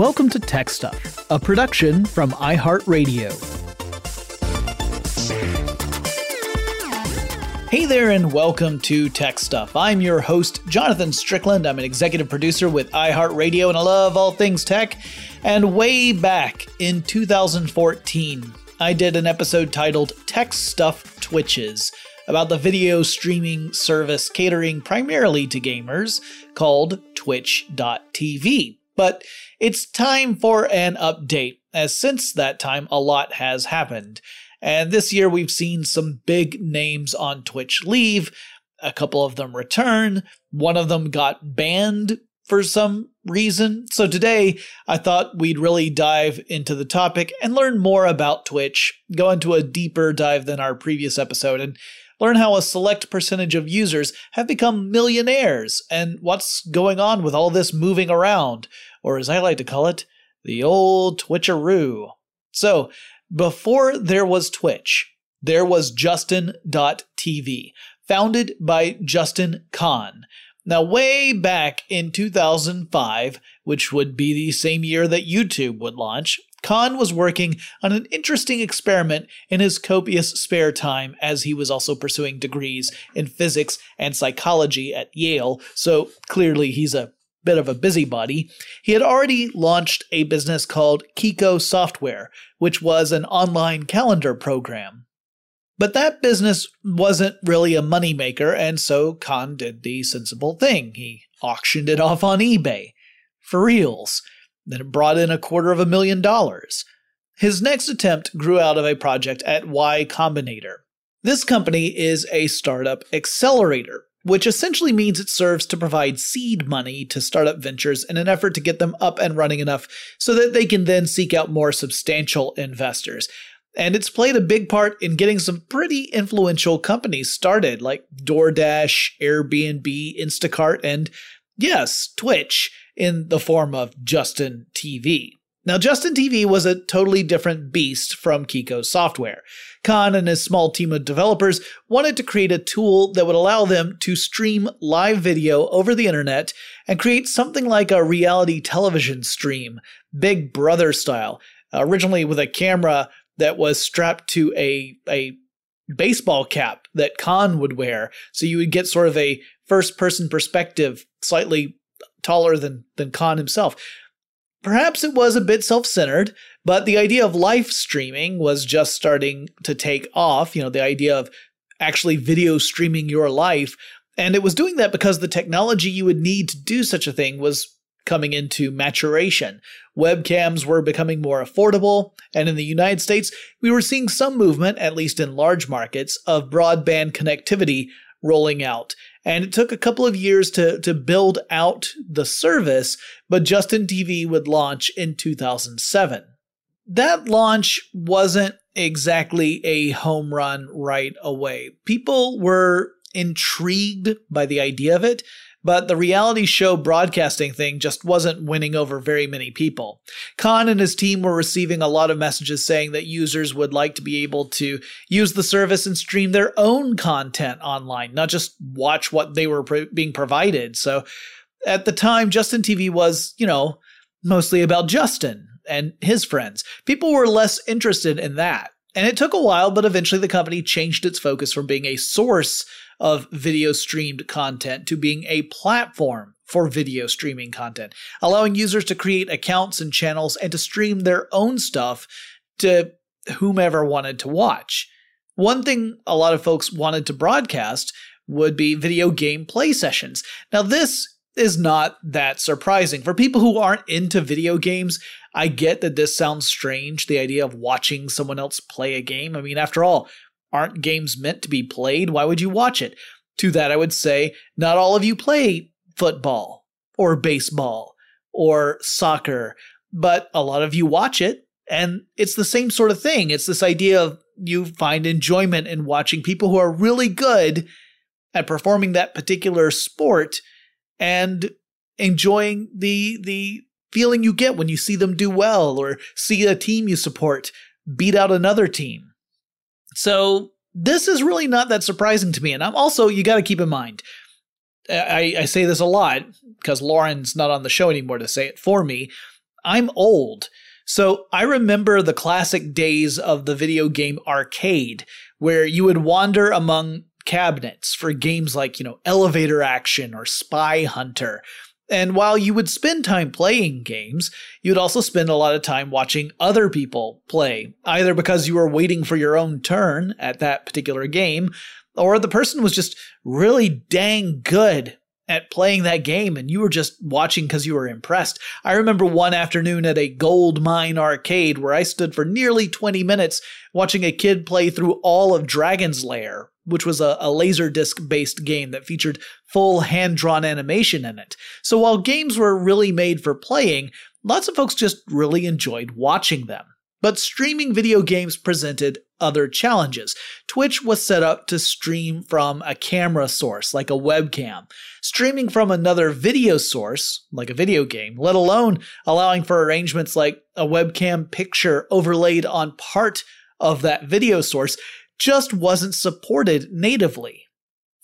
Welcome to Tech Stuff, a production from iHeartRadio. Hey there, and welcome to Tech Stuff. I'm your host, Jonathan Strickland. I'm an executive producer with iHeartRadio, and I love all things tech. And way back in 2014, I did an episode titled Tech Stuff Twitches about the video streaming service catering primarily to gamers called Twitch.tv. But it's time for an update, as since that time, a lot has happened. And this year, we've seen some big names on Twitch leave. A couple of them return. One of them got banned for some reason. So today, I thought we'd really dive into the topic and learn more about Twitch, go into a deeper dive than our previous episode, and learn how a select percentage of users have become millionaires and what's going on with all this moving around or as I like to call it, the old Twitcheroo. So, before there was Twitch, there was Justin.tv, founded by Justin Kan. Now, way back in 2005, which would be the same year that YouTube would launch, Kan was working on an interesting experiment in his copious spare time as he was also pursuing degrees in physics and psychology at Yale, so clearly he's a bit of a busybody, he had already launched a business called Kiko Software, which was an online calendar program. But that business wasn't really a moneymaker, and so Kan did the sensible thing. He auctioned it off on eBay for reals. Then it brought in a quarter of a million dollars. His next attempt grew out of a project at Y Combinator. This company is a startup accelerator which essentially means it serves to provide seed money to startup ventures in an effort to get them up and running enough so that they can then seek out more substantial investors. And it's played a big part in getting some pretty influential companies started, like DoorDash, Airbnb, Instacart, and yes, Twitch in the form of Justin TV. Now, Justin TV was a totally different beast from Kiko Software. Kan and his small team of developers wanted to create a tool that would allow them to stream live video over the internet and create something like a reality television stream, Big Brother style, originally with a camera that was strapped to a, a baseball cap that Kan would wear. So you would get sort of a first person perspective, slightly taller than, than Kan himself. Perhaps it was a bit self centered, but the idea of live streaming was just starting to take off. You know, the idea of actually video streaming your life. And it was doing that because the technology you would need to do such a thing was coming into maturation. Webcams were becoming more affordable, and in the United States, we were seeing some movement, at least in large markets, of broadband connectivity rolling out. And it took a couple of years to, to build out the service, but Justin TV would launch in 2007. That launch wasn't exactly a home run right away. People were intrigued by the idea of it, but the reality show broadcasting thing just wasn't winning over very many people. Kan and his team were receiving a lot of messages saying that users would like to be able to use the service and stream their own content online, not just watch what they were being provided. So at the time, Justin TV was, you know, mostly about Justin and his friends. People were less interested in that. And it took a while, but eventually the company changed its focus from being a source of video streamed content to being a platform for video streaming content, allowing users to create accounts and channels and to stream their own stuff to whomever wanted to watch. One thing a lot of folks wanted to broadcast would be video game play sessions. Now, this is not that surprising. For people who aren't into video games, I get that this sounds strange, the idea of watching someone else play a game. I mean, after all, aren't games meant to be played? Why would you watch it? To that, I would say, not all of you play football or baseball or soccer, but a lot of you watch it. And it's the same sort of thing. It's this idea of you find enjoyment in watching people who are really good at performing that particular sport and enjoying the the feeling you get when you see them do well or see a team you support beat out another team. So this is really not that surprising to me. And I'm also, you got to keep in mind, I, I say this a lot because Lauren's not on the show anymore to say it for me. I'm old. So I remember the classic days of the video game arcade where you would wander among cabinets for games like, you know, Elevator Action or Spy Hunter and while you would spend time playing games, you'd also spend a lot of time watching other people play, either because you were waiting for your own turn at that particular game, or the person was just really dang good at playing that game and you were just watching because you were impressed. I remember one afternoon at a gold mine arcade where I stood for nearly 20 minutes watching a kid play through all of Dragon's Lair which was a, a laser disc based game that featured full hand drawn animation in it. So while games were really made for playing, lots of folks just really enjoyed watching them. But streaming video games presented other challenges. Twitch was set up to stream from a camera source, like a webcam. Streaming from another video source, like a video game, let alone allowing for arrangements like a webcam picture overlaid on part of that video source, just wasn't supported natively.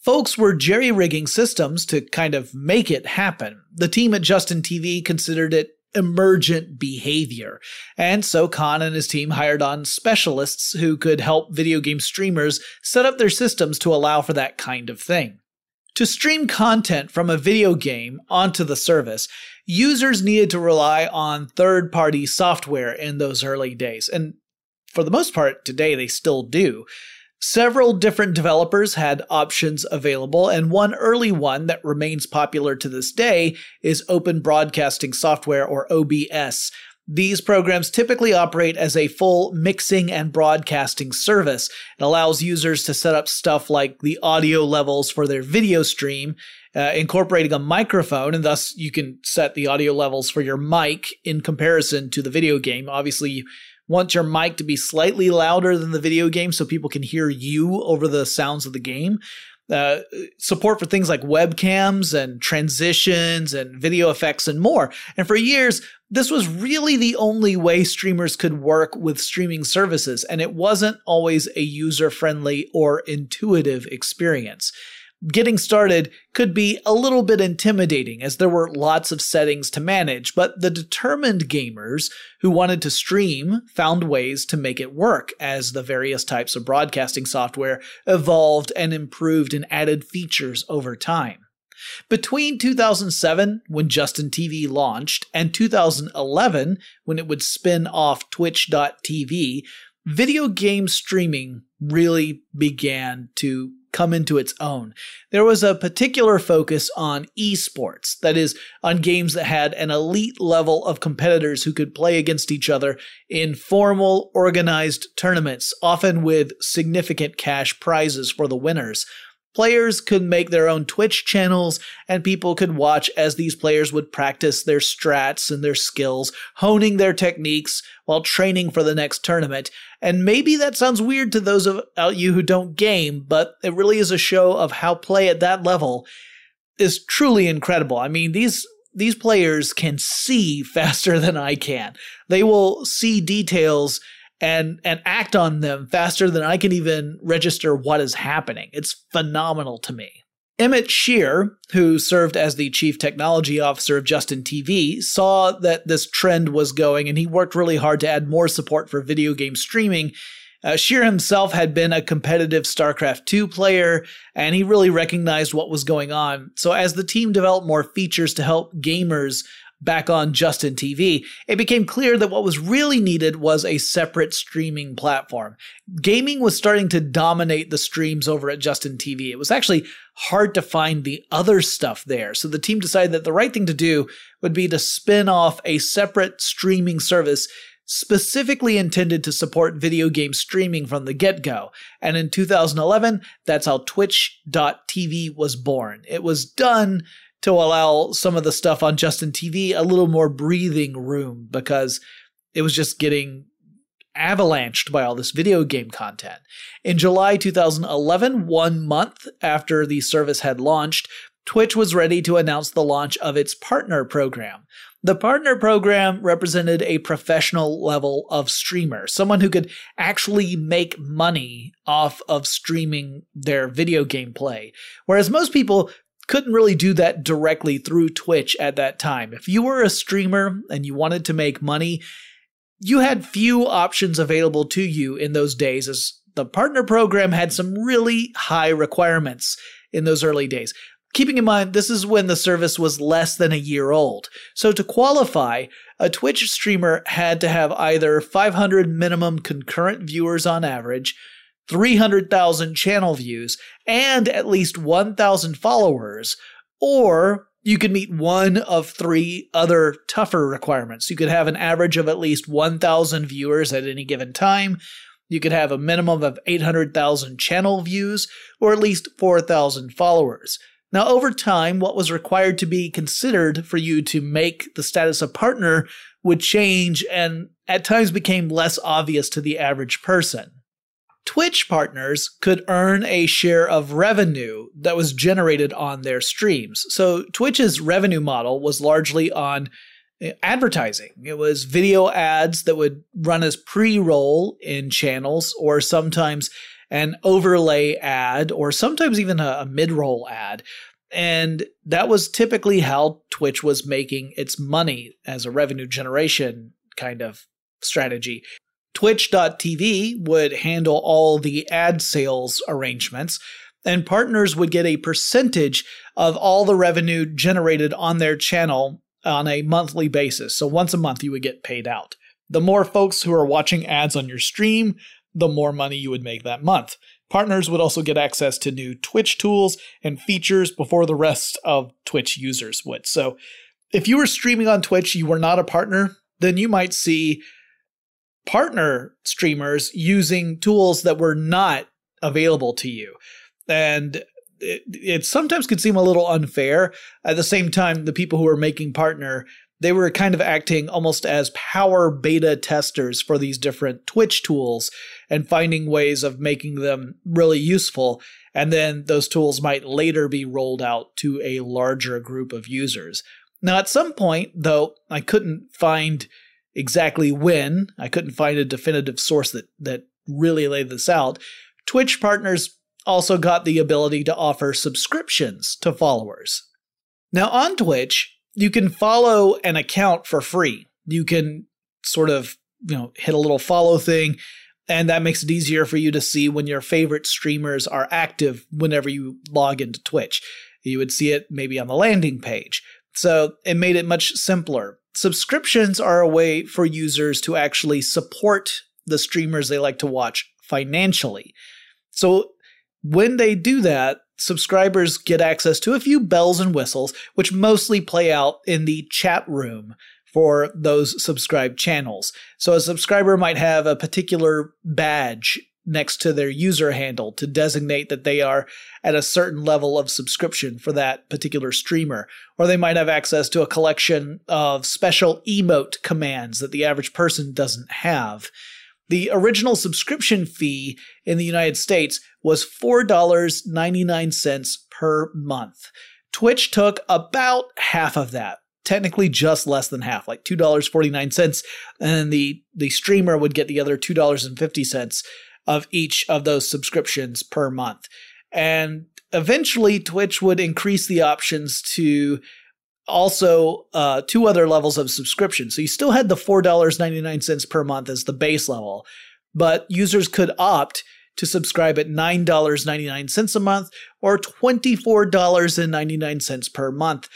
Folks were jerry rigging systems to kind of make it happen. The team at Justin TV considered it emergent behavior. And so Kan and his team hired on specialists who could help video game streamers set up their systems to allow for that kind of thing. To stream content from a video game onto the service, users needed to rely on third party software in those early days. And for the most part, today they still do. Several different developers had options available, and one early one that remains popular to this day is Open Broadcasting Software, or OBS. These programs typically operate as a full mixing and broadcasting service. It allows users to set up stuff like the audio levels for their video stream, uh, incorporating a microphone, and thus you can set the audio levels for your mic in comparison to the video game. Obviously, want your mic to be slightly louder than the video game so people can hear you over the sounds of the game. uh, support for things like webcams and transitions and video effects and more. And for years, this was really the only way streamers could work with streaming services, and it wasn't always a user friendly or intuitive experience. Getting started could be a little bit intimidating as there were lots of settings to manage, but the determined gamers who wanted to stream found ways to make it work as the various types of broadcasting software evolved and improved and added features over time. Between 2007, when Justin TV launched, and 2011, when it would spin off Twitch.tv, video game streaming really began to come into its own. There was a particular focus on esports, that is, on games that had an elite level of competitors who could play against each other in formal, organized tournaments, often with significant cash prizes for the winners. Players could make their own Twitch channels, and people could watch as these players would practice their strats and their skills, honing their techniques while training for the next tournament. And maybe that sounds weird to those of uh, you who don't game, but it really is a show of how play at that level is truly incredible. I mean, these these players can see faster than I can. They will see details and and act on them faster than I can even register what is happening. It's phenomenal to me. Emmett Shear, who served as the chief technology officer of Justin TV, saw that this trend was going and he worked really hard to add more support for video game streaming. Uh, Shear himself had been a competitive StarCraft 2 player and he really recognized what was going on. So, as the team developed more features to help gamers back on Justin TV, it became clear that what was really needed was a separate streaming platform. Gaming was starting to dominate the streams over at Justin TV. It was actually hard to find the other stuff there. So the team decided that the right thing to do would be to spin off a separate streaming service specifically intended to support video game streaming from the get go. And in 2011, that's how Twitch.tv was born. It was done to allow some of the stuff on Justin TV a little more breathing room because it was just getting avalanched by all this video game content. In July 2011, one month after the service had launched, Twitch was ready to announce the launch of its partner program. The partner program represented a professional level of streamer, someone who could actually make money off of streaming their video game play. Whereas most people couldn't really do that directly through Twitch at that time. If you were a streamer and you wanted to make money, you had few options available to you in those days as the partner program had some really high requirements in those early days. Keeping in mind, this is when the service was less than a year old. So to qualify, a Twitch streamer had to have either 500 minimum concurrent viewers on average, 300,000 channel views, and at least 1,000 followers, or you could meet one of three other tougher requirements. You could have an average of at least 1,000 viewers at any given time. You could have a minimum of 800,000 channel views, or at least 4,000 followers. Now, over time, what was required to be considered for you to make the status of partner would change and at times became less obvious to the average person. Twitch partners could earn a share of revenue that was generated on their streams. So Twitch's revenue model was largely on eh, advertising. It was video ads that would run as pre roll in channels or sometimes an overlay ad or sometimes even a, a mid roll ad. And that was typically how Twitch was making its money as a revenue generation kind of strategy. Twitch.tv would handle all the ad sales arrangements, and partners would get a percentage of all the revenue generated on their channel on a monthly basis. So once a month, you would get paid out. The more folks who are watching ads on your stream, the more money you would make that month. Partners would also get access to new Twitch tools and features before the rest of Twitch users would. So if you were streaming on Twitch, you were not a partner, then you might see partner streamers using tools that were not available to you. And it, it, sometimes could seem a little unfair. At the same time, the people who are making partner they were kind of acting almost as power beta testers for these different Twitch tools and finding ways of making them really useful. And then those tools might later be rolled out to a larger group of users. Now, at some point, though, I couldn't find exactly when, I couldn't find a definitive source that, that really laid this out. Twitch partners also got the ability to offer subscriptions to followers. Now, on Twitch, you can follow an account for free. You can sort of, you know, hit a little follow thing, and that makes it easier for you to see when your favorite streamers are active whenever you log into Twitch. You would see it maybe on the landing page. So it made it much simpler. Subscriptions are a way for users to actually support the streamers they like to watch financially. So when they do that, subscribers get access to a few bells and whistles, which mostly play out in the chat room for those subscribed channels. So a subscriber might have a particular badge next to their user handle to designate that they are at a certain level of subscription for that particular streamer. Or they might have access to a collection of special emote commands that the average person doesn't have. The original subscription fee in the United States was $4.99 per month. Twitch took about half of that, technically just less than half, like $2.49, and the the streamer would get the other $2.50 of each of those subscriptions per month. And eventually Twitch would increase the options to also uh, two other levels of subscription. So you still had the $4.99 per month as the base level, but users could opt to subscribe at $9.99 a month or $24.99 per month.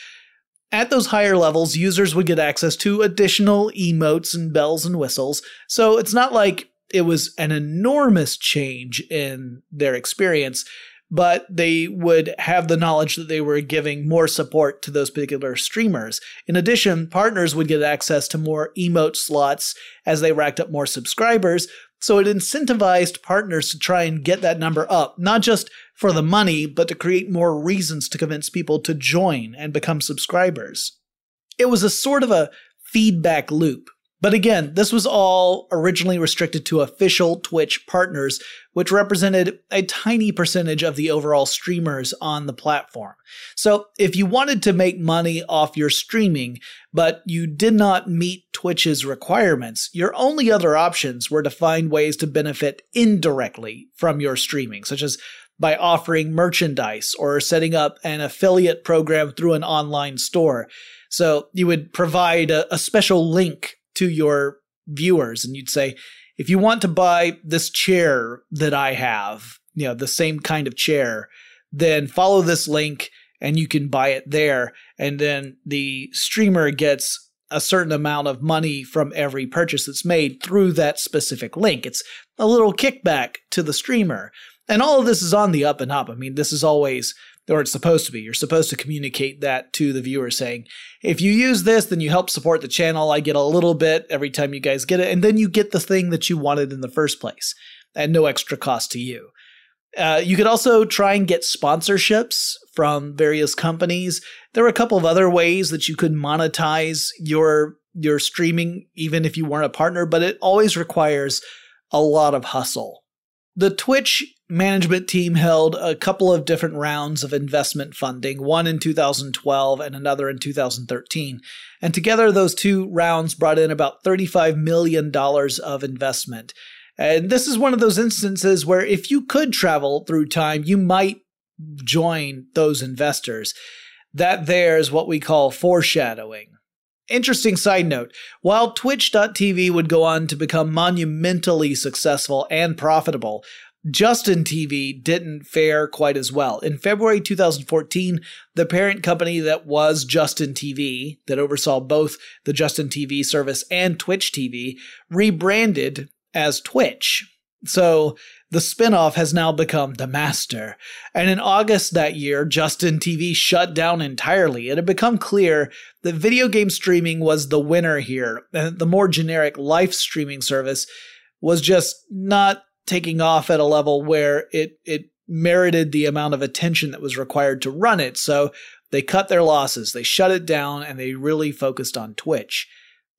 At those higher levels, users would get access to additional emotes and bells and whistles. So it's not like it was an enormous change in their experience but they would have the knowledge that they were giving more support to those particular streamers. In addition, partners would get access to more emote slots as they racked up more subscribers. So it incentivized partners to try and get that number up, not just for the money, but to create more reasons to convince people to join and become subscribers. It was a sort of a feedback loop but again, this was all originally restricted to official Twitch partners, which represented a tiny percentage of the overall streamers on the platform. So if you wanted to make money off your streaming, but you did not meet Twitch's requirements, your only other options were to find ways to benefit indirectly from your streaming, such as by offering merchandise or setting up an affiliate program through an online store. So you would provide a, a special link to your viewers and you'd say, if you want to buy this chair that I have, you know, the same kind of chair, then follow this link and you can buy it there. And then the streamer gets a certain amount of money from every purchase that's made through that specific link. It's a little kickback to the streamer. And all of this is on the up and up. I mean, this is always or it's supposed to be. You're supposed to communicate that to the viewer saying, if you use this, then you help support the channel. I get a little bit every time you guys get it. And then you get the thing that you wanted in the first place at no extra cost to you. Uh, you could also try and get sponsorships from various companies. There were a couple of other ways that you could monetize your your streaming, even if you weren't a partner, but it always requires a lot of hustle. The Twitch management team held a couple of different rounds of investment funding, one in 2012 and another in 2013. And together, those two rounds brought in about $35 million of investment. And this is one of those instances where if you could travel through time, you might join those investors. That there is what we call foreshadowing. Interesting side note while Twitch.tv would go on to become monumentally successful and profitable, Justin TV didn't fare quite as well. In February 2014, the parent company that was Justin TV, that oversaw both the Justin TV service and Twitch TV, rebranded as Twitch. So the spinoff has now become The Master. And in August that year, Justin TV shut down entirely. It had become clear that video game streaming was the winner here, and the more generic live streaming service was just not taking off at a level where it it merited the amount of attention that was required to run it. So They cut their losses, they shut it down, and they really focused on Twitch.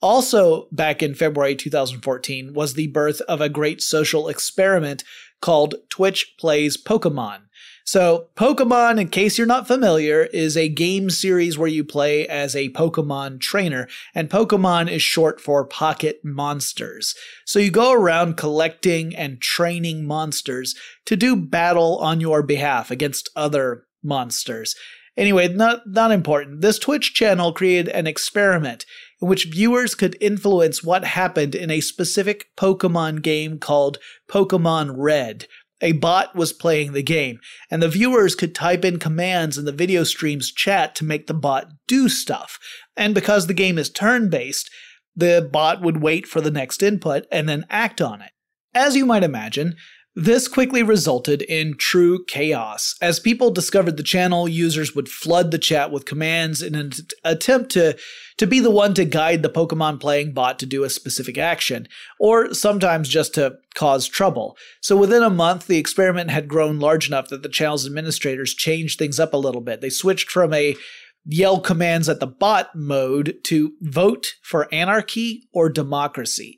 Also, back in February 2014, was the birth of a great social experiment called Twitch Plays Pokemon. So, Pokemon, in case you're not familiar, is a game series where you play as a Pokemon trainer, and Pokemon is short for Pocket Monsters. So, you go around collecting and training monsters to do battle on your behalf against other monsters. Anyway, not, not important. This Twitch channel created an experiment in which viewers could influence what happened in a specific Pokemon game called Pokemon Red. A bot was playing the game, and the viewers could type in commands in the video stream's chat to make the bot do stuff. And because the game is turn based, the bot would wait for the next input and then act on it. As you might imagine, this quickly resulted in true chaos. As people discovered the channel, users would flood the chat with commands in an attempt to, to be the one to guide the Pokemon playing bot to do a specific action, or sometimes just to cause trouble. So within a month, the experiment had grown large enough that the channel's administrators changed things up a little bit. They switched from a yell commands at the bot mode to vote for anarchy or democracy.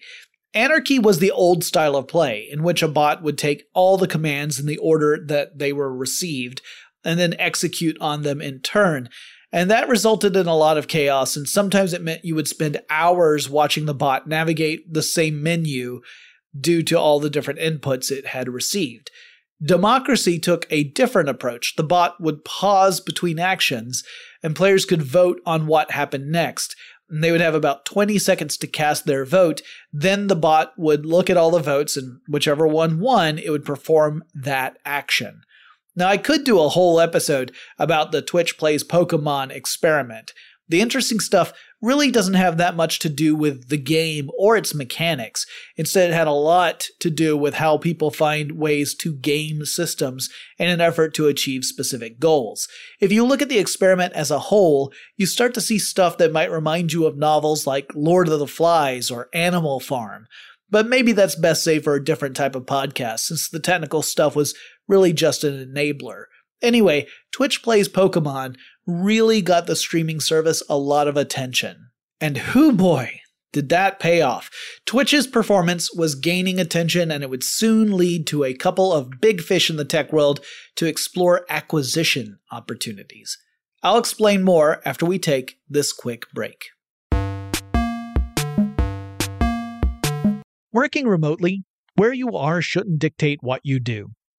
Anarchy was the old style of play, in which a bot would take all the commands in the order that they were received and then execute on them in turn. And that resulted in a lot of chaos, and sometimes it meant you would spend hours watching the bot navigate the same menu due to all the different inputs it had received. Democracy took a different approach. The bot would pause between actions, and players could vote on what happened next they would have about 20 seconds to cast their vote. Then the bot would look at all the votes, and whichever one won, it would perform that action. Now, I could do a whole episode about the Twitch Plays Pokemon experiment. The interesting stuff really doesn't have that much to do with the game or its mechanics. Instead, it had a lot to do with how people find ways to game systems in an effort to achieve specific goals. If you look at the experiment as a whole, you start to see stuff that might remind you of novels like Lord of the Flies or Animal Farm. But maybe that's best saved for a different type of podcast, since the technical stuff was really just an enabler. Anyway, Twitch Plays Pokemon really got the streaming service a lot of attention. And whoo boy, did that pay off. Twitch's performance was gaining attention, and it would soon lead to a couple of big fish in the tech world to explore acquisition opportunities. I'll explain more after we take this quick break. Working remotely, where you are shouldn't dictate what you do.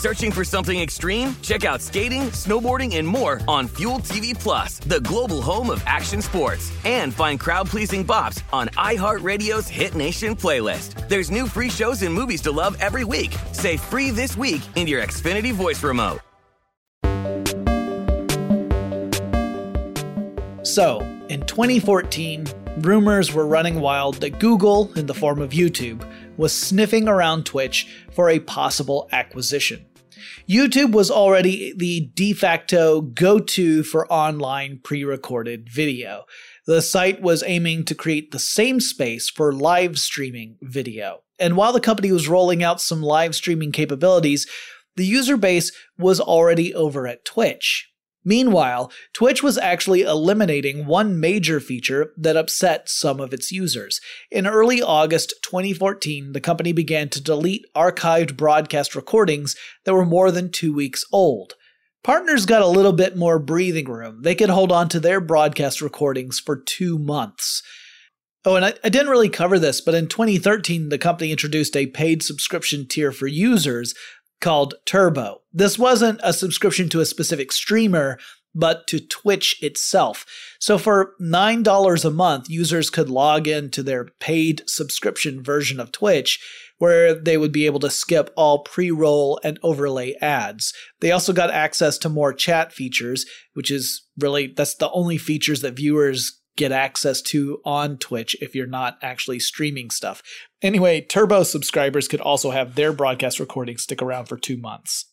Searching for something extreme? Check out skating, snowboarding, and more on Fuel TV Plus, the global home of action sports. And find crowd-pleasing bops on iHeartRadio's Hit Nation playlist. There's new free shows and movies to love every week. Say free this week in your Xfinity voice remote. So, in 2014, rumors were running wild that Google, in the form of YouTube, was sniffing around Twitch for a possible acquisition. YouTube was already the de facto go to for online pre recorded video. The site was aiming to create the same space for live streaming video. And while the company was rolling out some live streaming capabilities, the user base was already over at Twitch. Meanwhile, Twitch was actually eliminating one major feature that upset some of its users. In early August 2014, the company began to delete archived broadcast recordings that were more than two weeks old. Partners got a little bit more breathing room. They could hold on to their broadcast recordings for two months. Oh, and I, I, didn't really cover this, but in 2013, the company introduced a paid subscription tier for users called Turbo. This wasn't a subscription to a specific streamer, but to Twitch itself. So for $9 a month, users could log in to their paid subscription version of Twitch, where they would be able to skip all pre roll and overlay ads. They also got access to more chat features, which is really, that's the only features that viewers get access to on Twitch if you're not actually streaming stuff. Anyway, Turbo subscribers could also have their broadcast recordings stick around for two months.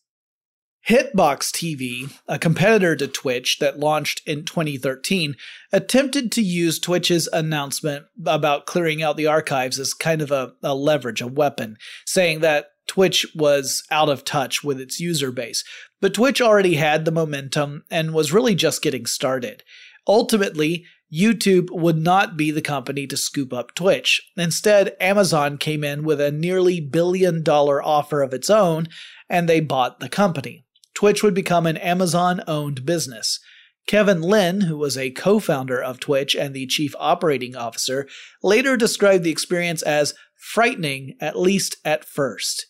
Hitbox TV, a competitor to Twitch that launched in 2013, attempted to use Twitch's announcement about clearing out the archives as kind of a, a leverage, a weapon, saying that Twitch was out of touch with its user base. But Twitch already had the momentum and was really just getting started. Ultimately, YouTube would not be the company to scoop up Twitch. Instead, Amazon came in with a nearly billion dollar offer of its own, and they bought the company. Twitch would become an Amazon owned business. Kevin Lin, who was a co founder of Twitch and the chief operating officer, later described the experience as frightening, at least at first.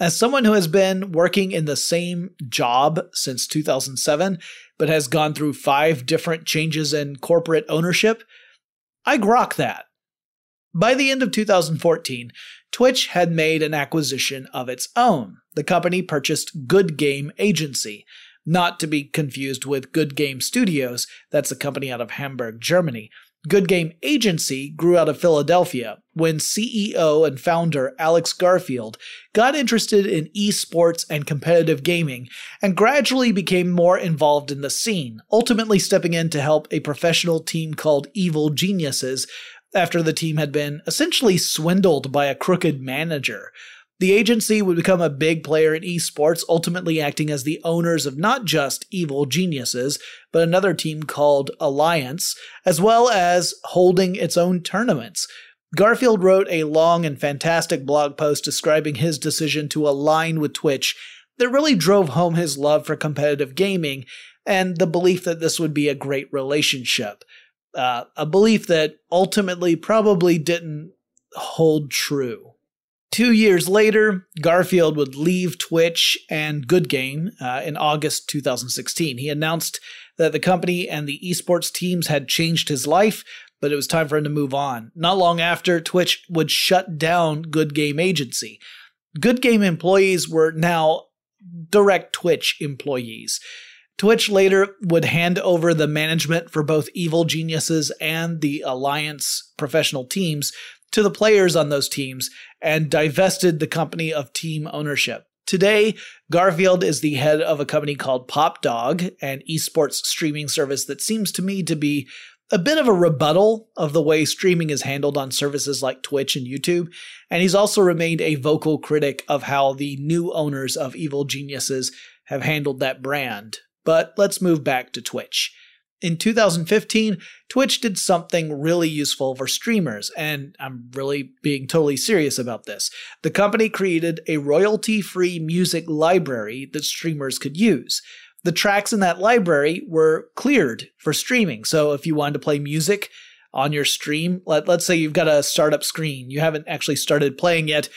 As someone who has been working in the same job since 2007, but has gone through five different changes in corporate ownership, I grok that. By the end of 2014, Twitch had made an acquisition of its own. The company purchased Good Game Agency, not to be confused with Good Game Studios, that's a company out of Hamburg, Germany, Good Game Agency grew out of Philadelphia when CEO and founder Alex Garfield got interested in esports and competitive gaming and gradually became more involved in the scene, ultimately stepping in to help a professional team called Evil Geniuses after the team had been essentially swindled by a crooked manager. The agency would become a big player in esports, ultimately acting as the owners of not just Evil Geniuses, but another team called Alliance, as well as holding its own tournaments. Garfield wrote a long and fantastic blog post describing his decision to align with Twitch that really drove home his love for competitive gaming and the belief that this would be a great relationship. Uh, a belief that ultimately probably didn't hold true. Two years later, Garfield would leave Twitch and Good Game uh, in August 2016. He announced that the company and the esports teams had changed his life, but it was time for him to move on. Not long after, Twitch would shut down Good Game Agency. Good Game employees were now direct Twitch employees. Twitch later would hand over the management for both Evil Geniuses and the Alliance professional teams to the players on those teams and divested the company of team ownership. Today, Garfield is the head of a company called Popdog, an esports streaming service that seems to me to be a bit of a rebuttal of the way streaming is handled on services like Twitch and YouTube, and he's also remained a vocal critic of how the new owners of Evil Geniuses have handled that brand. But let's move back to Twitch. In 2015, Twitch did something really useful for streamers, and I'm really being totally serious about this. The company created a royalty free music library that streamers could use. The tracks in that library were cleared for streaming, so if you wanted to play music on your stream, let, let's say you've got a startup screen, you haven't actually started playing yet,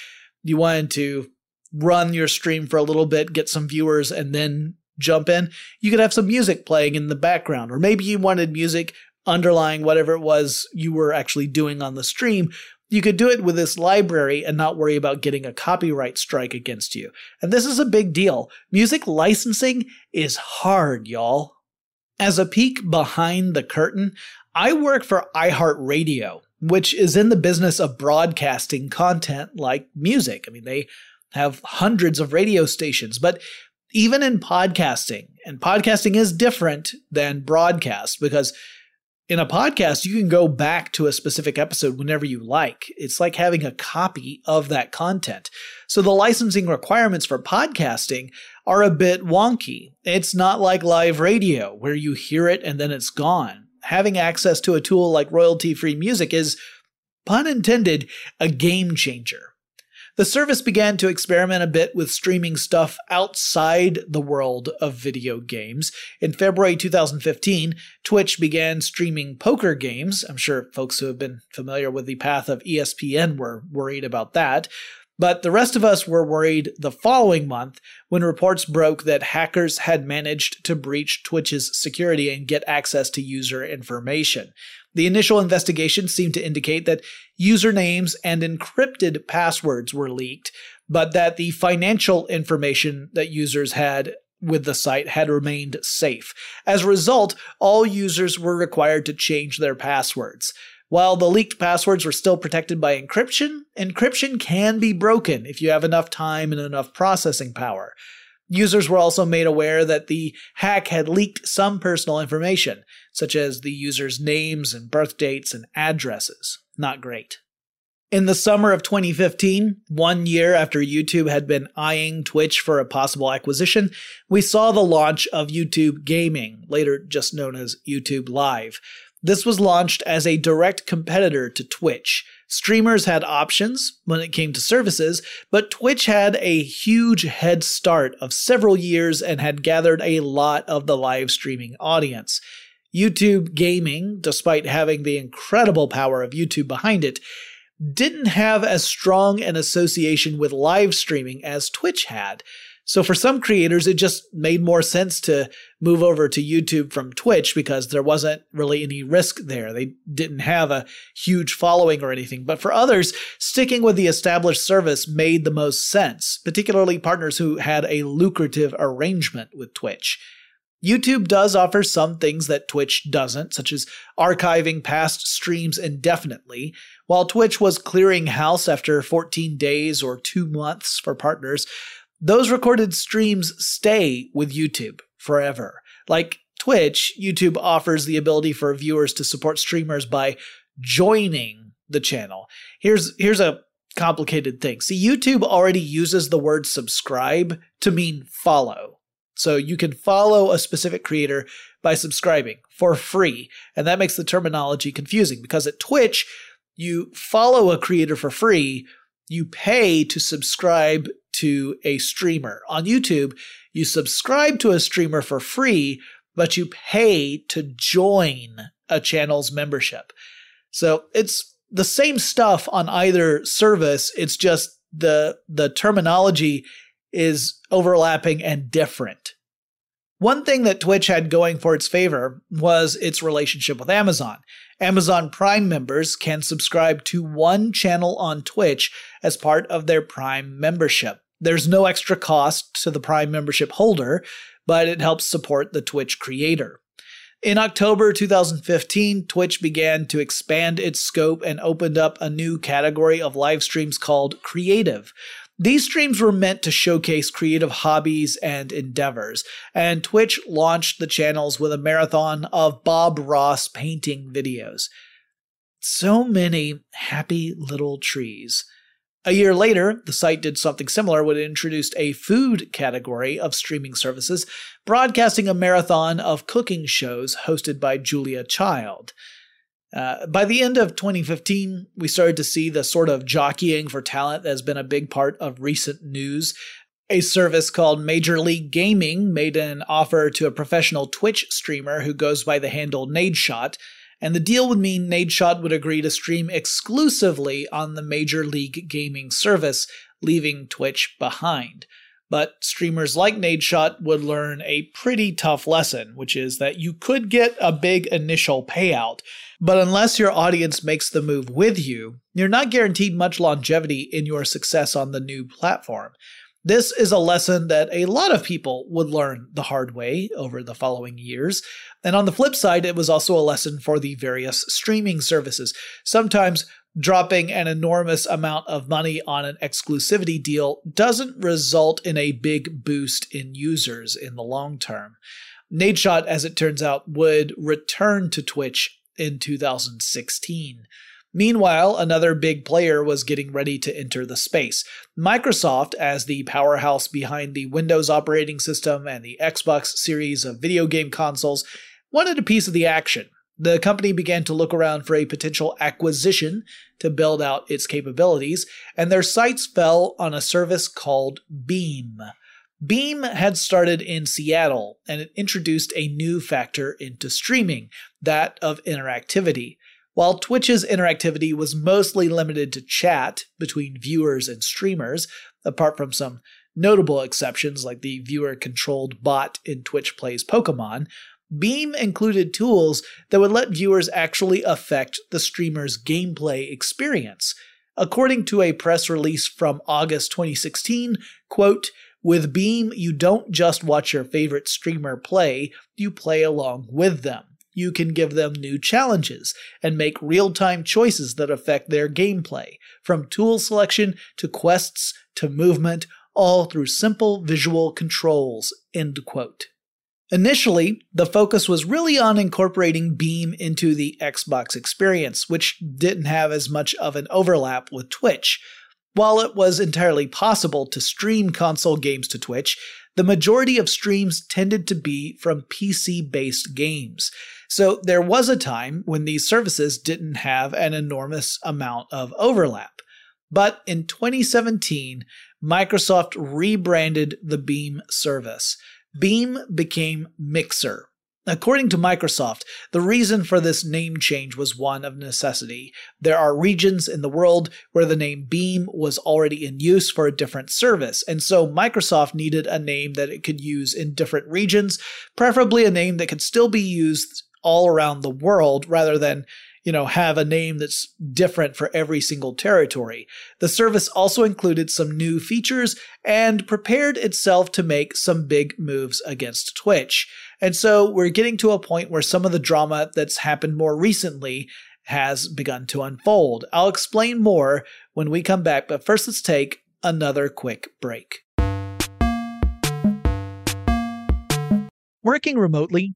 you wanted to run your stream for a little bit, get some viewers, and then jump in, you could have some music playing in the background, or maybe you wanted music underlying whatever it was you were actually doing on the stream. You could do it with this library and not worry about getting a copyright strike against you. And this is a big deal. Music licensing is hard, y'all. As a peek behind the curtain, I work for iHeartRadio, which is in the business of broadcasting content like music. I mean, they have hundreds of radio stations, but even in podcasting, and podcasting is different than broadcast because in a podcast, you can go back to a specific episode whenever you like. It's like having a copy of that content. So the licensing requirements for podcasting are a bit wonky. It's not like live radio where you hear it and then it's gone. Having access to a tool like royalty free music is, pun intended, a game changer. The service began to experiment a bit with streaming stuff outside the world of video games. In February 2015, Twitch began streaming poker games. I'm sure folks who have been familiar with the path of ESPN were worried about that. But the rest of us were worried the following month when reports broke that hackers had managed to breach Twitch's security and get access to user information. The initial investigation seemed to indicate that usernames and encrypted passwords were leaked, but that the financial information that users had with the site had remained safe. As a result, all users were required to change their passwords. While the leaked passwords were still protected by encryption, encryption can be broken if you have enough time and enough processing power. Users were also made aware that the hack had leaked some personal information, such as the user's names and birth dates and addresses. Not great. In the summer of 2015, one year after YouTube had been eyeing Twitch for a possible acquisition, we saw the launch of YouTube Gaming, later just known as YouTube Live. This was launched as a direct competitor to Twitch. Streamers had options when it came to services, but Twitch had a huge head start of several years and had gathered a lot of the live streaming audience. YouTube Gaming, despite having the incredible power of YouTube behind it, didn't have as strong an association with live streaming as Twitch had. So for some creators, it just made more sense to move over to YouTube from Twitch because there wasn't really any risk there. They didn't have a huge following or anything. But for others, sticking with the established service made the most sense, particularly partners who had a lucrative arrangement with Twitch. YouTube does offer some things that Twitch doesn't, such as archiving past streams indefinitely. While Twitch was clearing house after 14 days or two months for partners, those recorded streams stay with YouTube forever. Like Twitch, YouTube offers the ability for viewers to support streamers by joining the channel. Here's here's a complicated thing. See, YouTube already uses the word subscribe to mean follow. So you can follow a specific creator by subscribing for free. And that makes the terminology confusing because at Twitch, you follow a creator for free, you pay to subscribe to a streamer. On YouTube, you subscribe to a streamer for free, but you pay to join a channel's membership. So it's the same stuff on either service. It's just the the terminology is overlapping and different. One thing that Twitch had going for its favor was its relationship with Amazon. Amazon Prime members can subscribe to one channel on Twitch as part of their Prime membership. There's no extra cost to the Prime membership holder, but it helps support the Twitch creator. In October 2015, Twitch began to expand its scope and opened up a new category of live streams called Creative. These streams were meant to showcase creative hobbies and endeavors, and Twitch launched the channels with a marathon of Bob Ross painting videos. So many happy little trees. A year later, the site did something similar when it introduced a food category of streaming services, broadcasting a marathon of cooking shows hosted by Julia Child. Uh, by the end of 2015, we started to see the sort of jockeying for talent that has been a big part of recent news. A service called Major League Gaming made an offer to a professional Twitch streamer who goes by the handle Nadeshot and the deal would mean Nadeshot would agree to stream exclusively on the Major League Gaming service, leaving Twitch behind. But streamers like Nadeshot would learn a pretty tough lesson, which is that you could get a big initial payout, but unless your audience makes the move with you, you're not guaranteed much longevity in your success on the new platform. This is a lesson that a lot of people would learn the hard way over the following years. And on the flip side, it was also a lesson for the various streaming services. Sometimes dropping an enormous amount of money on an exclusivity deal doesn't result in a big boost in users in the long term. Nadeshot, as it turns out, would return to Twitch in 2016. Meanwhile, another big player was getting ready to enter the space. Microsoft, as the powerhouse behind the Windows operating system and the Xbox series of video game consoles, wanted a piece of the action. The company began to look around for a potential acquisition to build out its capabilities, and their sights fell on a service called Beam. Beam had started in Seattle, and it introduced a new factor into streaming that of interactivity. While Twitch's interactivity was mostly limited to chat between viewers and streamers, apart from some notable exceptions like the viewer controlled bot in Twitch Plays Pokemon, Beam included tools that would let viewers actually affect the streamer's gameplay experience. According to a press release from August 2016, quote, with Beam, you don't just watch your favorite streamer play, you play along with them you can give them new challenges and make real time choices that affect their gameplay, from tool selection to quests to movement, all through simple visual controls. End quote. Initially, the focus was really on incorporating Beam into the Xbox experience, which didn't have as much of an overlap with Twitch. While it was entirely possible to stream console games to Twitch, the majority of streams tended to be from PC based games. So there was a time when these services didn't have an enormous amount of overlap. But in 2017, Microsoft rebranded the Beam service. Beam became Mixer, According to Microsoft, the reason for this name change was one of necessity. There are regions in the world where the name Beam was already in use for a different service, and so Microsoft needed a name that it could use in different regions, preferably a name that could still be used all around the world rather than you know, have a name that's different for every single territory. The service also included some new features and prepared itself to make some big moves against Twitch. And so we're getting to a point where some of the drama that's happened more recently has begun to unfold. I'll explain more when we come back, but first let's take another quick break. Working remotely,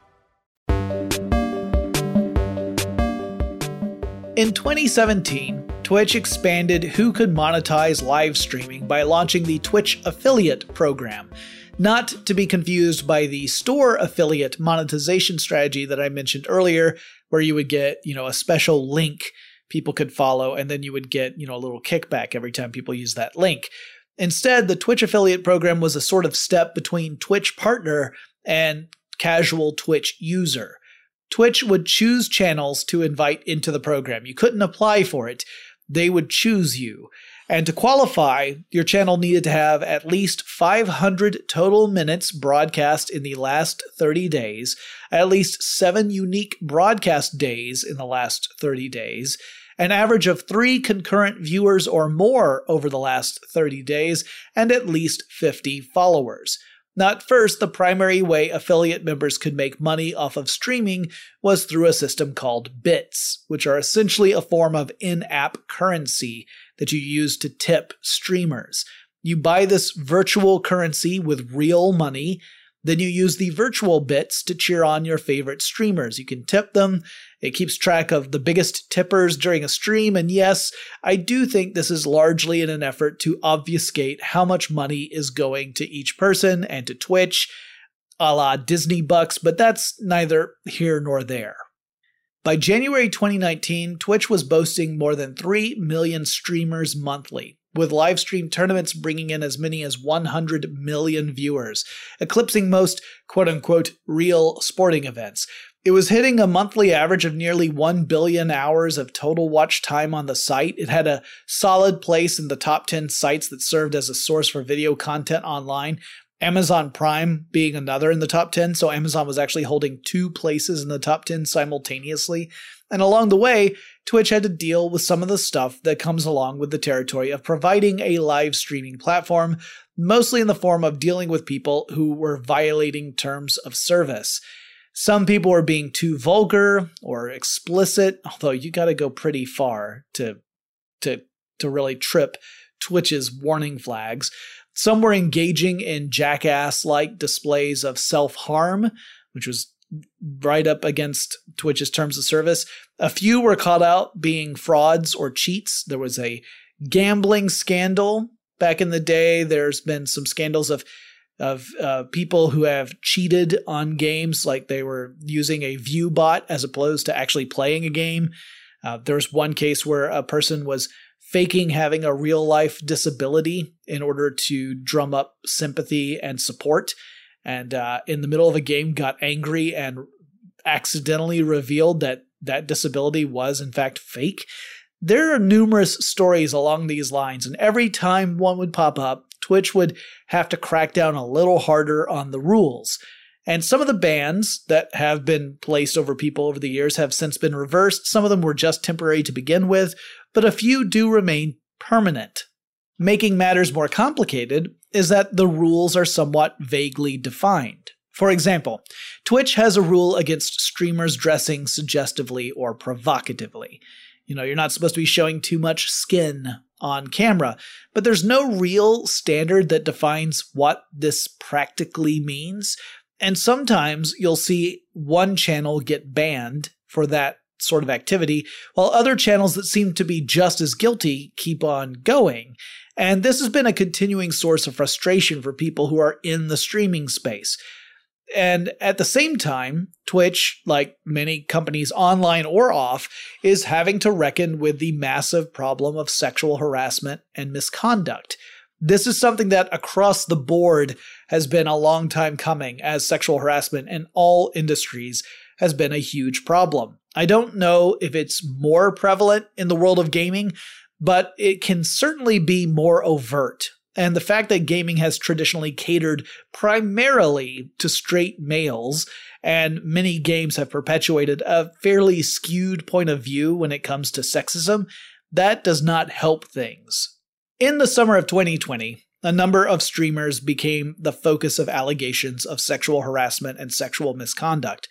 In 2017, Twitch expanded who could monetize live streaming by launching the Twitch affiliate program, not to be confused by the store affiliate monetization strategy that I mentioned earlier, where you would get, you know, a special link people could follow and then you would get, you know, a little kickback every time people use that link. Instead, the Twitch affiliate program was a sort of step between Twitch partner and casual Twitch user. Twitch would choose channels to invite into the program. You couldn't apply for it. They would choose you. And to qualify, your channel needed to have at least 500 total minutes broadcast in the last 30 days, at least seven unique broadcast days in the last 30 days, an average of three concurrent viewers or more over the last 30 days, and at least 50 followers. Not first, the primary way affiliate members could make money off of streaming was through a system called bits, which are essentially a form of in app currency that you use to tip streamers. You buy this virtual currency with real money, then you use the virtual bits to cheer on your favorite streamers. You can tip them. It keeps track of the biggest tippers during a stream. And yes, I do think this is largely in an effort to obfuscate how much money is going to each person and to Twitch, a la Disney Bucks, but that's neither here nor there. By January 2019, Twitch was boasting more than 3 million streamers monthly with live stream tournaments bringing in as many as 100 million viewers, eclipsing most quote unquote real sporting events. It was hitting a monthly average of nearly 1 billion hours of total watch time on the site. It had a solid place in the top 10 sites that served as a source for video content online, Amazon Prime being another in the top 10. So Amazon was actually holding two places in the top 10 simultaneously. And along the way, Twitch had to deal with some of the stuff that comes along with the territory of providing a live streaming platform, mostly in the form of dealing with people who were violating terms of service. Some people were being too vulgar or explicit, although you got to go pretty far to to to really trip Twitch's warning flags. Some were engaging in jackass-like displays of self-harm, which was right up against Twitch's terms of service. A few were caught out being frauds or cheats. There was a gambling scandal back in the day. There's been some scandals of of uh, people who have cheated on games, like they were using a view bot as opposed to actually playing a game. Uh, there was one case where a person was faking having a real life disability in order to drum up sympathy and support and uh, in the middle of a game got angry and accidentally revealed that that disability was in fact fake. There are numerous stories along these lines, and every time one would pop up, Twitch would have to crack down a little harder on the rules. And some of the bans that have been placed over people over the years have since been reversed. Some of them were just temporary to begin with, but a few do remain permanent. Making matters more complicated is that the rules are somewhat vaguely defined. For example, Twitch has a rule against streamers dressing suggestively or provocatively. You know, you're not supposed to be showing too much skin on camera, but there's no real standard that defines what this practically means. And sometimes you'll see one channel get banned for that sort of activity, while other channels that seem to be just as guilty keep on going. And this has been a continuing source of frustration for people who are in the streaming space. And at the same time, Twitch, like many companies online or off, is having to reckon with the massive problem of sexual harassment and misconduct. This is something that across the board has been a long time coming, as sexual harassment in all industries has been a huge problem. I don't know if it's more prevalent in the world of gaming, but it can certainly be more overt and the fact that gaming has traditionally catered primarily to straight males, and many games have perpetuated a fairly skewed point of view when it comes to sexism, that does not help things. In the summer of 2020, a number of streamers became the focus of allegations of sexual harassment and sexual misconduct,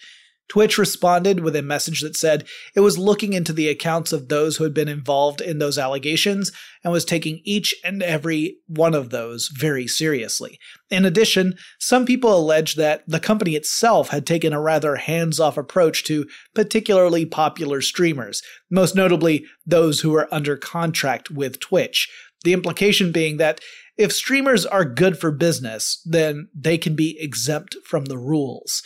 Twitch responded with a message that said it was looking into the accounts of those who had been involved in those allegations and was taking each and every one of those very seriously. In addition, some people alleged that the company itself had taken a rather hands off approach to particularly popular streamers, most notably those who were under contract with Twitch. The implication being that if streamers are good for business, then they can be exempt from the rules.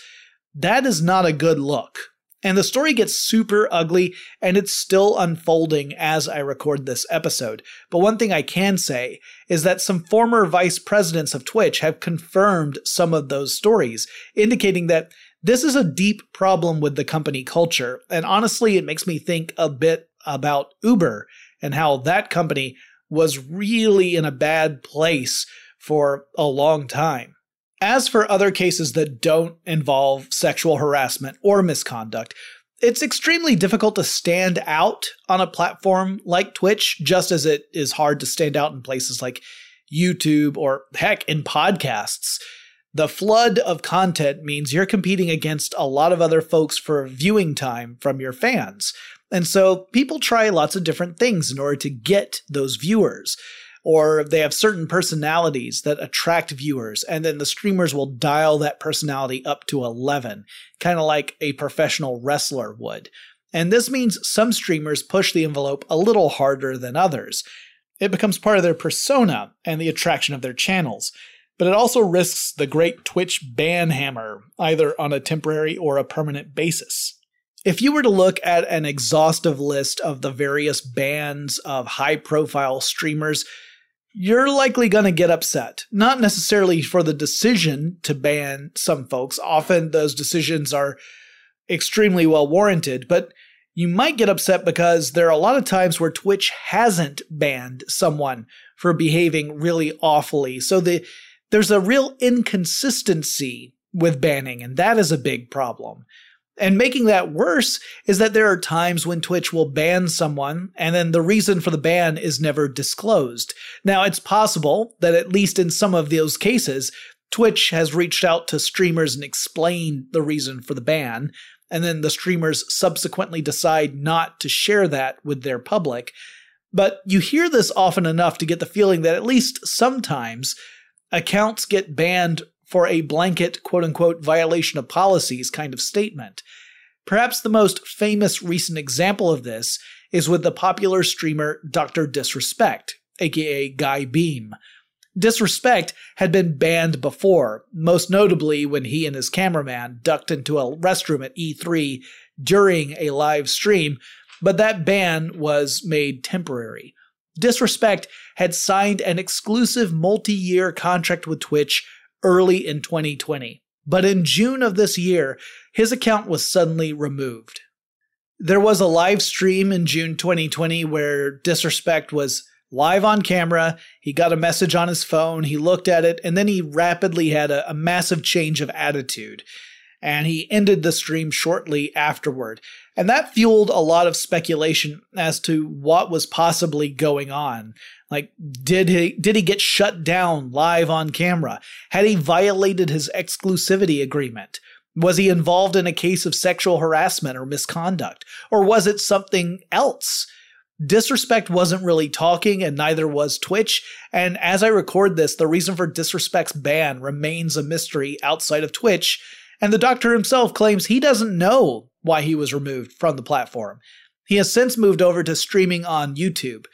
That is not a good look. And the story gets super ugly, and it's still unfolding as I record this episode. But one thing I can say is that some former vice presidents of Twitch have confirmed some of those stories, indicating that this is a deep problem with the company culture. And honestly, it makes me think a bit about Uber and how that company was really in a bad place for a long time. As for other cases that don't involve sexual harassment or misconduct, it's extremely difficult to stand out on a platform like Twitch, just as it is hard to stand out in places like YouTube or heck, in podcasts. The flood of content means you're competing against a lot of other folks for viewing time from your fans. And so people try lots of different things in order to get those viewers or they have certain personalities that attract viewers, and then the streamers will dial that personality up to 11, kind of like a professional wrestler would. And this means some streamers push the envelope a little harder than others. It becomes part of their persona and the attraction of their channels. But it also risks the great Twitch ban hammer, either on a temporary or a permanent basis. If you were to look at an exhaustive list of the various bans of high profile streamers, you're likely going to get upset. Not necessarily for the decision to ban some folks. Often those decisions are extremely well warranted, but you might get upset because there are a lot of times where Twitch hasn't banned someone for behaving really awfully. So the, there's a real inconsistency with banning, and that is a big problem. And making that worse is that there are times when Twitch will ban someone, and then the reason for the ban is never disclosed. Now, it's possible that at least in some of those cases, Twitch has reached out to streamers and explained the reason for the ban, and then the streamers subsequently decide not to share that with their public. But you hear this often enough to get the feeling that at least sometimes accounts get banned for a blanket quote unquote violation of policies kind of statement. Perhaps the most famous recent example of this is with the popular streamer Dr. Disrespect, aka Guy Beahm. Disrespect had been banned before, most notably when he and his cameraman ducked into a restroom at E3 during a live stream, but that ban was made temporary. Disrespect had signed an exclusive multi year contract with Twitch early in 2020. But in June of this year, his account was suddenly removed. There was a live stream in June 2020 where Disrespect was live on camera. He got a message on his phone, he looked at it, and then he rapidly had a, a massive change of attitude. and he ended the stream shortly afterward. And that fueled a lot of speculation as to what was possibly going on. Like, did he, did he get shut down live on camera? Had he violated his exclusivity agreement? Was he involved in a case of sexual harassment or misconduct? Or was it something else? Disrespect wasn't really talking, and neither was Twitch. And as I record this, the reason for Disrespect's ban remains a mystery outside of Twitch. And the doctor himself claims he doesn't know why he was removed from the platform. He has since moved over to streaming on YouTube.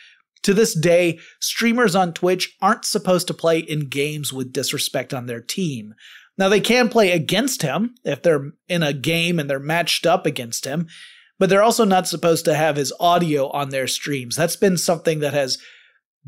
To this day, streamers on Twitch aren't supposed to play in games with disrespect on their team. Now, they can play against him if they're in a game and they're matched up against him, but they're also not supposed to have his audio on their streams. That's been something that has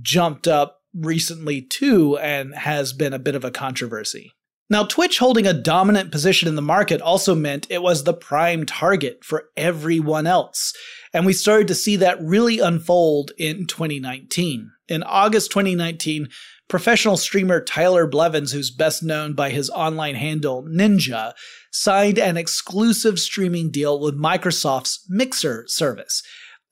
jumped up recently too and has been a bit of a controversy. Now, Twitch holding a dominant position in the market also meant it was the prime target for everyone else. And we started to see that really unfold in 2019. In August 2019, professional streamer Tyler Blevins, who's best known by his online handle Ninja, signed an exclusive streaming deal with Microsoft's Mixer service.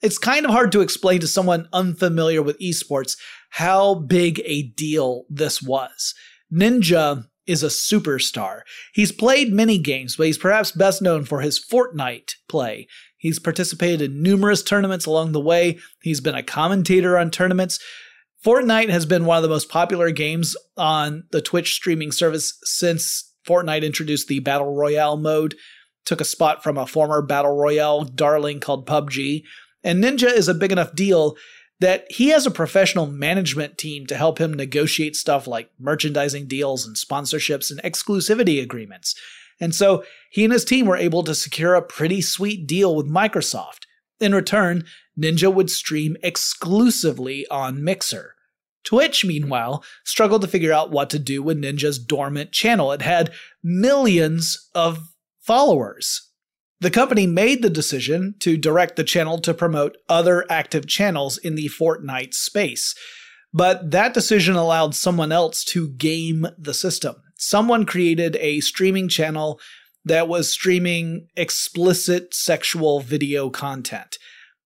It's kind of hard to explain to someone unfamiliar with esports how big a deal this was. Ninja is a superstar. He's played many games, but he's perhaps best known for his Fortnite play. He's participated in numerous tournaments along the way. He's been a commentator on tournaments. Fortnite has been one of the most popular games on the Twitch streaming service since Fortnite introduced the Battle Royale mode, took a spot from a former Battle Royale darling called PUBG. And Ninja is a big enough deal that he has a professional management team to help him negotiate stuff like merchandising deals and sponsorships and exclusivity agreements. And so he and his team were able to secure a pretty sweet deal with Microsoft. In return, Ninja would stream exclusively on Mixer. Twitch, meanwhile, struggled to figure out what to do with Ninja's dormant channel. It had millions of followers. The company made the decision to direct the channel to promote other active channels in the Fortnite space. But that decision allowed someone else to game the system. Someone created a streaming channel that was streaming explicit sexual video content.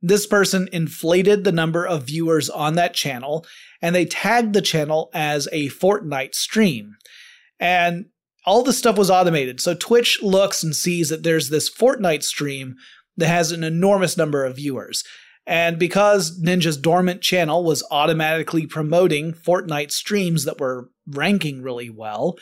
This person inflated the number of viewers on that channel and they tagged the channel as a Fortnite stream. And all the stuff was automated. So Twitch looks and sees that there's this Fortnite stream that has an enormous number of viewers. And because Ninja's dormant channel was automatically promoting Fortnite streams that were ranking really well,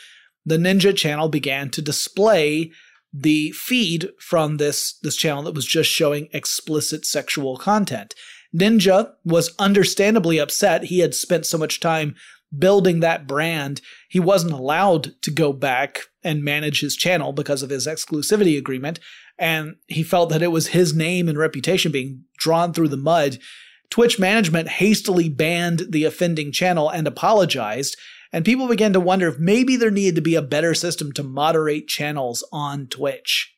the Ninja channel began to display the feed from this, this channel that was just showing explicit sexual content. Ninja was understandably upset. He had spent so much time building that brand, he wasn't allowed to go back and manage his channel because of his exclusivity agreement. And he felt that it was his name and reputation being drawn through the mud. Twitch management hastily banned the offending channel and apologized. And people began to wonder if maybe there needed to be a better system to moderate channels on Twitch.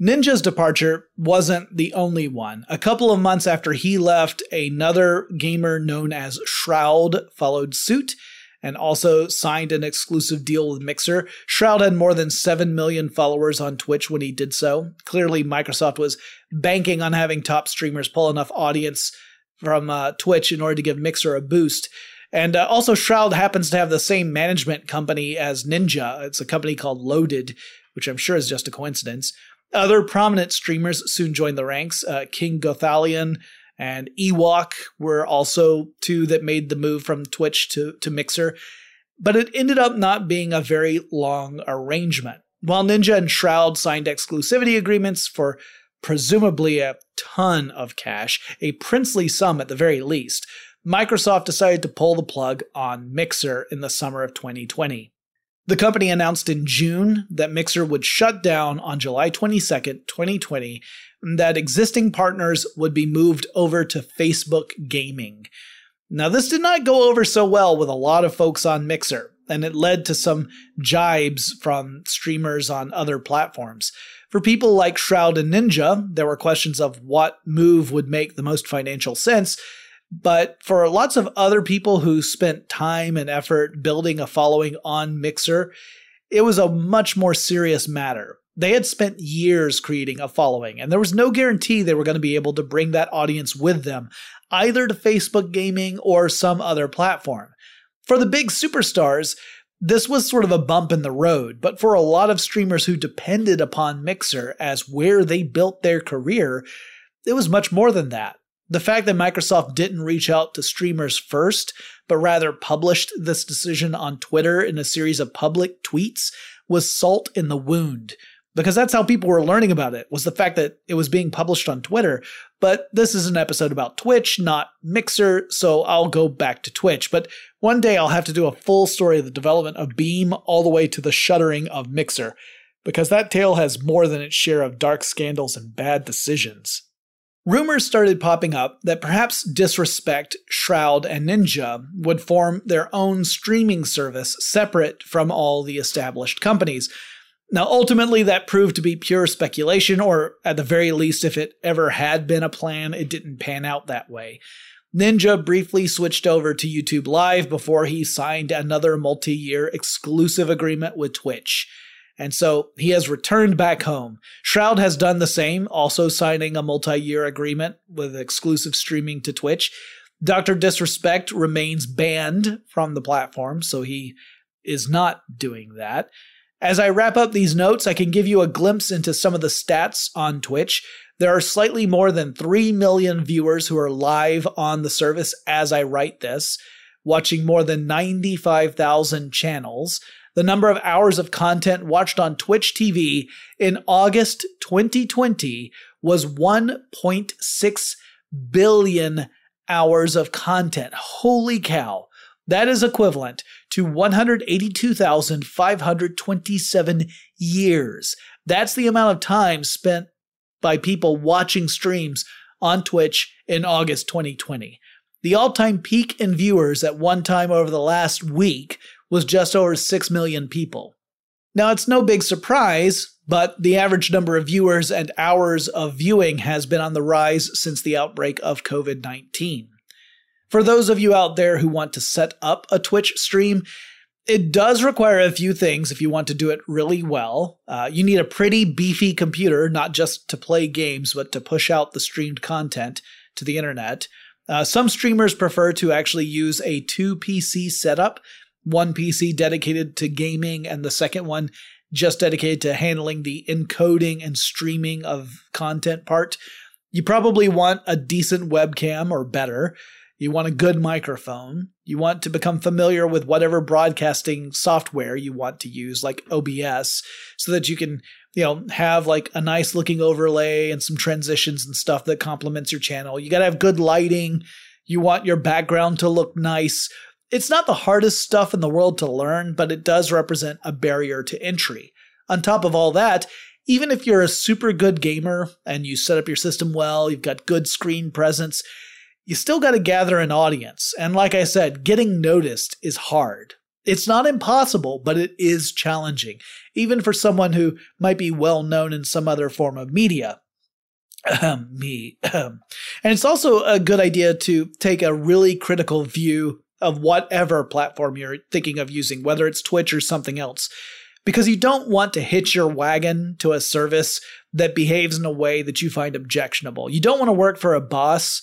Ninja's departure wasn't the only one. A couple of months after he left, another gamer known as Shroud followed suit and also signed an exclusive deal with Mixer. Shroud had more than 7 million followers on Twitch when he did so. Clearly, Microsoft was banking on having top streamers pull enough audience from uh, Twitch in order to give Mixer a boost. And uh, also, Shroud happens to have the same management company as Ninja. It's a company called Loaded, which I'm sure is just a coincidence. Other prominent streamers soon joined the ranks. Uh, King Gothalion, and Ewok were also two that made the move from Twitch to, to Mixer. But it ended up not being a very long arrangement. While Ninja and Shroud signed exclusivity agreements for presumably a ton of cash, a princely sum at the very least, Microsoft decided to pull the plug on Mixer in the summer of 2020. The company announced in June that Mixer would shut down on July 22, 2020, that existing partners would be moved over to Facebook Gaming. Now, this did not go over so well with a lot of folks on Mixer, and it led to some jibes from streamers on other platforms. For people like Shroud and Ninja, there were questions of what move would make the most financial sense. But for lots of other people who spent time and effort building a following on Mixer, it was a much more serious matter. They had spent years creating a following, and there was no guarantee they were going to be able to bring that audience with them, either to Facebook gaming or some other platform. For the big superstars, this was sort of a bump in the road, but for a lot of streamers who depended upon Mixer as where they built their career, it was much more than that. The fact that Microsoft didn't reach out to streamers first, but rather published this decision on Twitter in a series of public tweets was salt in the wound because that's how people were learning about it was the fact that it was being published on Twitter. But this is an episode about Twitch, not Mixer, so I'll go back to Twitch. But one day I'll have to do a full story of the development of Beam all the way to the shuttering of Mixer, because that tale has more than its share of dark scandals and bad decisions. Rumors started popping up that perhaps Disrespect, Shroud, and Ninja would form their own streaming service separate from all the established companies. Now, ultimately, that proved to be pure speculation, or at the very least, if it ever had been a plan, it didn't pan out that way. Ninja briefly switched over to YouTube Live before he signed another multi year exclusive agreement with Twitch. And so he has returned back home. Shroud has done the same, also signing a multi year agreement with exclusive streaming to Twitch. Dr. Disrespect remains banned from the platform, so he is not doing that. As I wrap up these notes, I can give you a glimpse into some of the stats on Twitch. There are slightly more than 3 million viewers who are live on the service as I write this, watching more than 95,000 channels the number of hours of content watched on Twitch TV in August 2020 was 1.6 billion hours of content. Holy cow. That is equivalent to 182,527 years. That's the amount of time spent by people watching streams on Twitch in August 2020. The all time peak in viewers at one time over the last week was just over 6 million people. Now, it's no big surprise, but the average number of viewers and hours of viewing has been on the rise since the outbreak of COVID 19. For those of you out there who want to set up a Twitch stream, it does require a few things if you want to do it really well. Uh, you need a pretty beefy computer, not just to play games, but to push out the streamed content to the internet. Uh, some streamers prefer to actually use a two PC setup one PC dedicated to gaming and the second one just dedicated to handling the encoding and streaming of content part. You probably want a decent webcam or better. You want a good microphone. You want to become familiar with whatever broadcasting software you want to use, like OBS, so that you can, you know, have like a nice looking overlay and some transitions and stuff that complements your channel. You got to have good lighting. You want your background to look nice. It's not the hardest stuff in the world to learn, but it does represent a barrier to entry. On top of all that, even if you're a super good gamer and you set up your system well, you've got good screen presence, you still got to gather an audience. And like I said, getting noticed is hard. It's not impossible, but it is challenging, even for someone who might be well known in some other form of media. me. and it's also a good idea to take a really critical view of whatever platform you're thinking of using, whether it's Twitch or something else. Because you don't want to hitch your wagon to a service that behaves in a way that you find objectionable. You don't want to work for a boss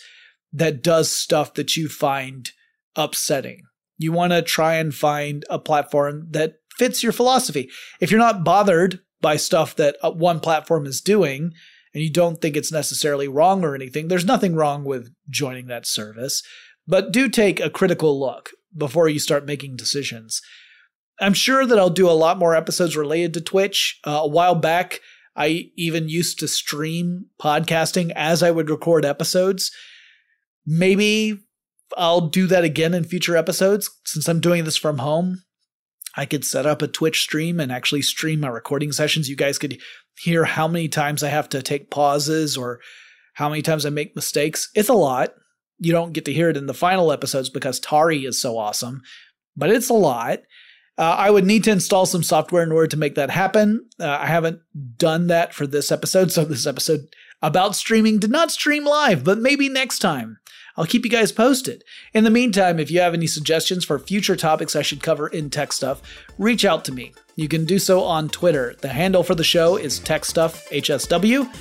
that does stuff that you find upsetting. You want to try and find a platform that fits your philosophy. If you're not bothered by stuff that uh, one platform is doing, and you don't think it's necessarily wrong or anything, there's nothing wrong with joining that service. But do take a critical look before you start making decisions. I'm sure that I'll do a lot more episodes related to Twitch. Uh, a while back, I even used to stream podcasting as I would record episodes. Maybe I'll do that again in future episodes since I'm doing this from home. I could set up a Twitch stream and actually stream my recording sessions. You guys could hear how many times I have to take pauses or how many times I make mistakes. It's a lot you don't get to hear it in the final episodes because Tari is so awesome, but it's a lot. Uh, I would need to install some software in order to make that happen. Uh, I haven't done that for this episode, so this episode about streaming did not stream live, but maybe next time. I'll keep you guys posted. In the meantime, if you have any suggestions for future topics I should cover in Tech Stuff, reach out to me. You can do so on Twitter. The handle for the show is TechStuffHSW,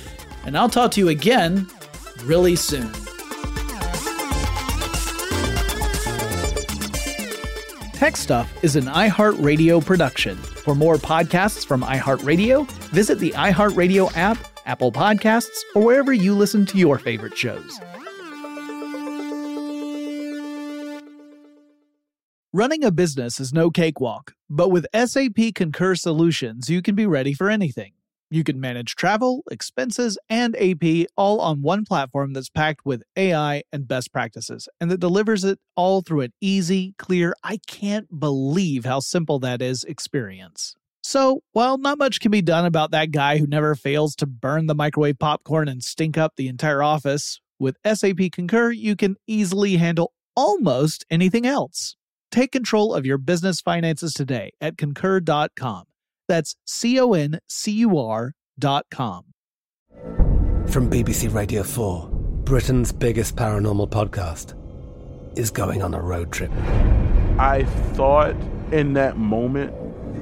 and I'll talk to you again really soon. Tech Stuff is an iHeartRadio production. For more podcasts from iHeartRadio, visit the iHeartRadio app, Apple Podcasts, or wherever you listen to your favorite shows. Running a business is no cakewalk, but with SAP Concur Solutions, you can be ready for anything. You can manage travel, expenses, and AP all on one platform that's packed with AI and best practices, and that delivers it all through an easy, clear, I can't believe how simple that is experience. So, while not much can be done about that guy who never fails to burn the microwave popcorn and stink up the entire office, with SAP Concur, you can easily handle almost anything else. Take control of your business finances today at concur.com. That's C O N C U R dot com. From BBC Radio 4, Britain's biggest paranormal podcast is going on a road trip. I thought in that moment,